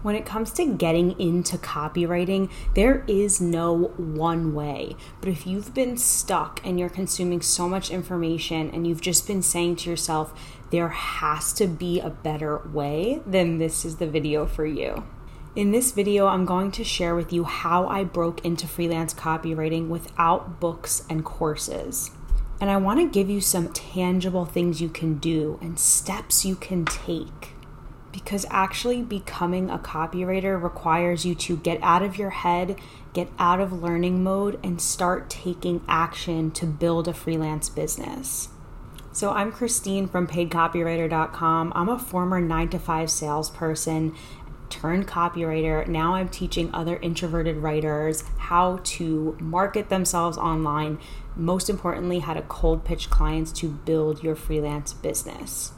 When it comes to getting into copywriting, there is no one way. But if you've been stuck and you're consuming so much information and you've just been saying to yourself, there has to be a better way, then this is the video for you. In this video, I'm going to share with you how I broke into freelance copywriting without books and courses. And I want to give you some tangible things you can do and steps you can take because actually becoming a copywriter requires you to get out of your head, get out of learning mode, and start taking action to build a freelance business. So, I'm Christine from paidcopywriter.com. I'm a former 9 to 5 salesperson turned copywriter. Now I'm teaching other introverted writers how to market themselves online. Most importantly, how to cold pitch clients to build your freelance business.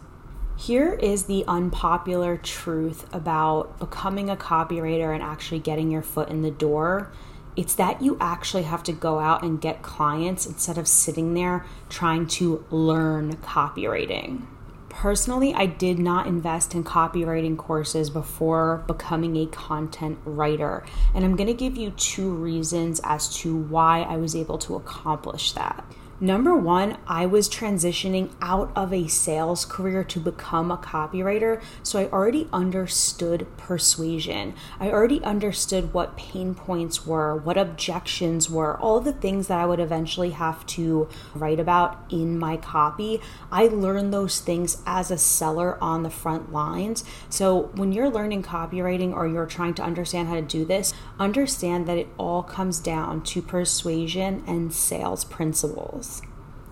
Here is the unpopular truth about becoming a copywriter and actually getting your foot in the door. It's that you actually have to go out and get clients instead of sitting there trying to learn copywriting. Personally, I did not invest in copywriting courses before becoming a content writer. And I'm going to give you two reasons as to why I was able to accomplish that. Number one, I was transitioning out of a sales career to become a copywriter. So I already understood persuasion. I already understood what pain points were, what objections were, all the things that I would eventually have to write about in my copy. I learned those things as a seller on the front lines. So when you're learning copywriting or you're trying to understand how to do this, understand that it all comes down to persuasion and sales principles.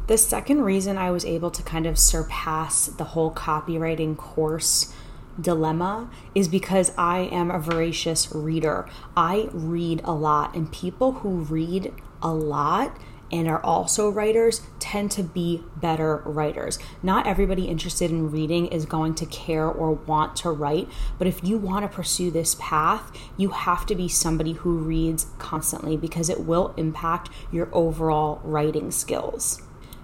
The second reason I was able to kind of surpass the whole copywriting course dilemma is because I am a voracious reader. I read a lot, and people who read a lot and are also writers tend to be better writers. Not everybody interested in reading is going to care or want to write, but if you want to pursue this path, you have to be somebody who reads constantly because it will impact your overall writing skills.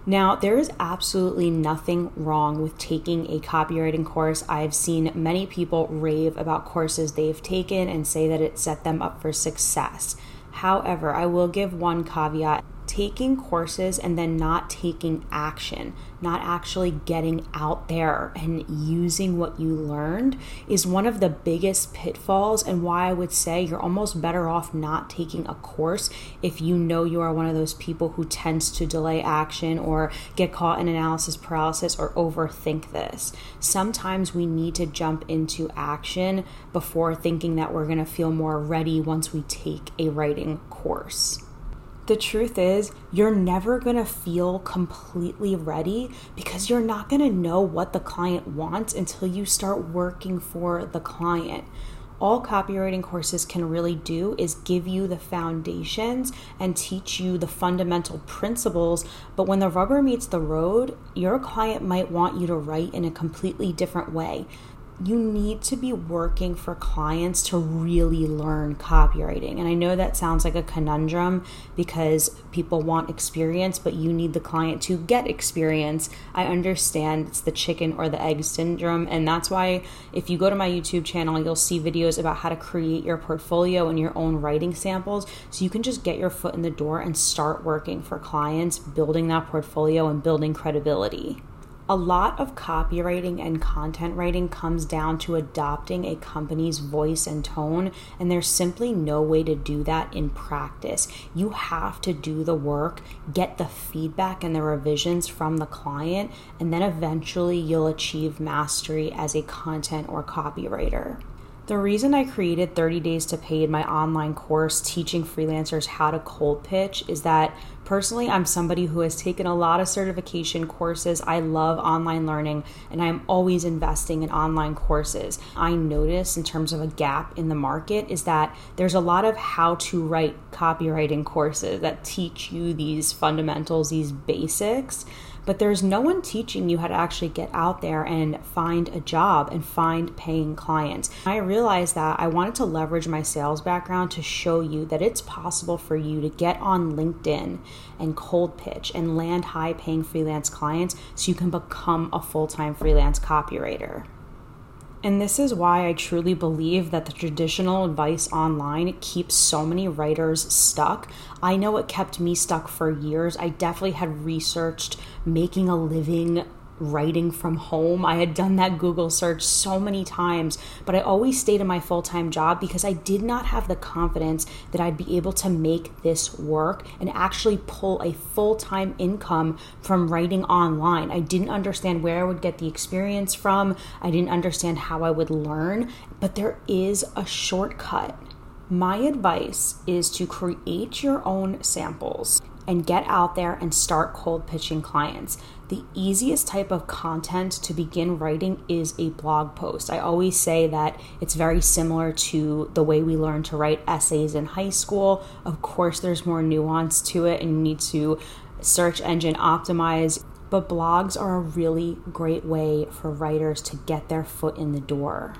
Now, there is absolutely nothing wrong with taking a copywriting course. I've seen many people rave about courses they've taken and say that it set them up for success. However, I will give one caveat taking courses and then not taking action, not actually getting out there and using what you learned is one of the biggest pitfalls and why I would say you're almost better off not taking a course if you know you are one of those people who tends to delay action or get caught in analysis paralysis or overthink this. Sometimes we need to jump into action before thinking that we're going to feel more ready once we take a writing course the truth is, you're never going to feel completely ready because you're not going to know what the client wants until you start working for the client. All copywriting courses can really do is give you the foundations and teach you the fundamental principles. But when the rubber meets the road, your client might want you to write in a completely different way you need to be working for clients to really learn copywriting. And I know that sounds like a conundrum because people want experience, but you need the client to get experience. I understand it's the chicken or the egg syndrome. And that's why if you go to my YouTube channel, you'll see videos about how to create your portfolio and your own writing samples. So you can just get your foot in the door and start working for clients, building that portfolio and building credibility a lot of copywriting and content writing comes down to adopting a company's voice and tone, and there's simply no way to do that in practice. You have to do the work, get the feedback and the revisions from the client, and then eventually you'll achieve mastery as a content or copywriter. The reason I created 30 Days to Paid, my online course teaching freelancers how to cold pitch, is that personally I'm somebody who has taken a lot of certification courses. I love online learning and I'm always investing in online courses. I notice in terms of a gap in the market is that there's a lot of how to write copywriting courses that teach you these fundamentals, these basics but there's no one teaching you how to actually get out there and find a job and find paying clients. I realized that I wanted to leverage my sales background to show you that it's possible for you to get on LinkedIn and cold pitch and land high paying freelance clients so you can become a full time freelance copywriter. And this is why I truly believe that the traditional advice online keeps so many writers stuck. I know it kept me stuck for years. I definitely had researched making a living writing from home. I had done that Google search so many times, but I always stayed in my full time job because I did not have the confidence that I'd be able to make this work and actually pull a full time income from writing online. I didn't understand where I would get the experience from, I didn't understand how I would learn, but there is a shortcut. My advice is to create your own samples and get out there and start cold pitching clients. The easiest type of content to begin writing is a blog post. I always say that it's very similar to the way we learn to write essays in high school. Of course, there's more nuance to it, and you need to search engine optimize. But blogs are a really great way for writers to get their foot in the door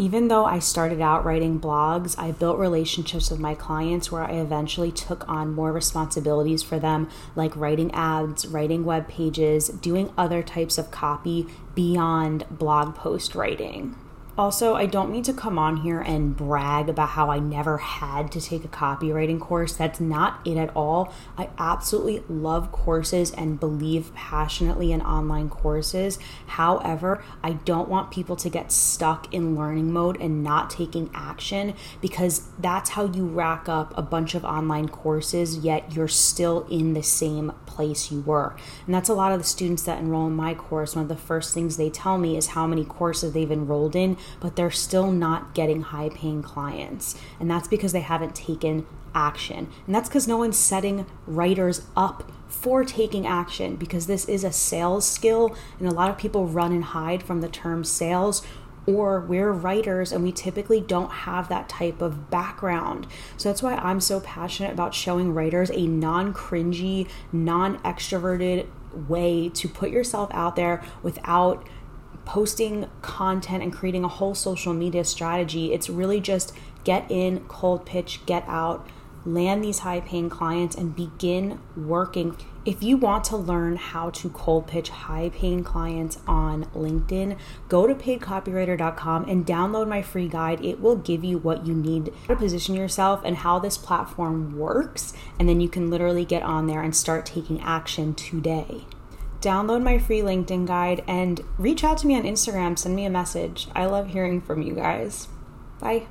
even though I started out writing blogs, I built relationships with my clients where I eventually took on more responsibilities for them, like writing ads, writing web pages, doing other types of copy beyond blog post writing. Also, I don't mean to come on here and brag about how I never had to take a copywriting course. That's not it at all. I absolutely love courses and believe passionately in online courses. However, I don't want people to get stuck in learning mode and not taking action because that's how you rack up a bunch of online courses, yet you're still in the same place you were. And that's a lot of the students that enroll in my course. One of the first things they tell me is how many courses they've enrolled in but they're still not getting high paying clients. And that's because they haven't taken action. And that's because no one's setting writers up for taking action because this is a sales skill. And a lot of people run and hide from the term sales or we're writers and we typically don't have that type of background. So that's why I'm so passionate about showing writers a non cringy, non extroverted way to put yourself out there without posting content and creating a whole social media strategy. It's really just get in, cold pitch, get out, land these high paying clients, and begin working. If you want to learn how to cold pitch high paying clients on LinkedIn, go to paidcopywriter.com and download my free guide. It will give you what you need to position yourself and how this platform works. And then you can literally get on there and start taking action today download my free LinkedIn guide and reach out to me on Instagram. Send me a message. I love hearing from you guys. Bye.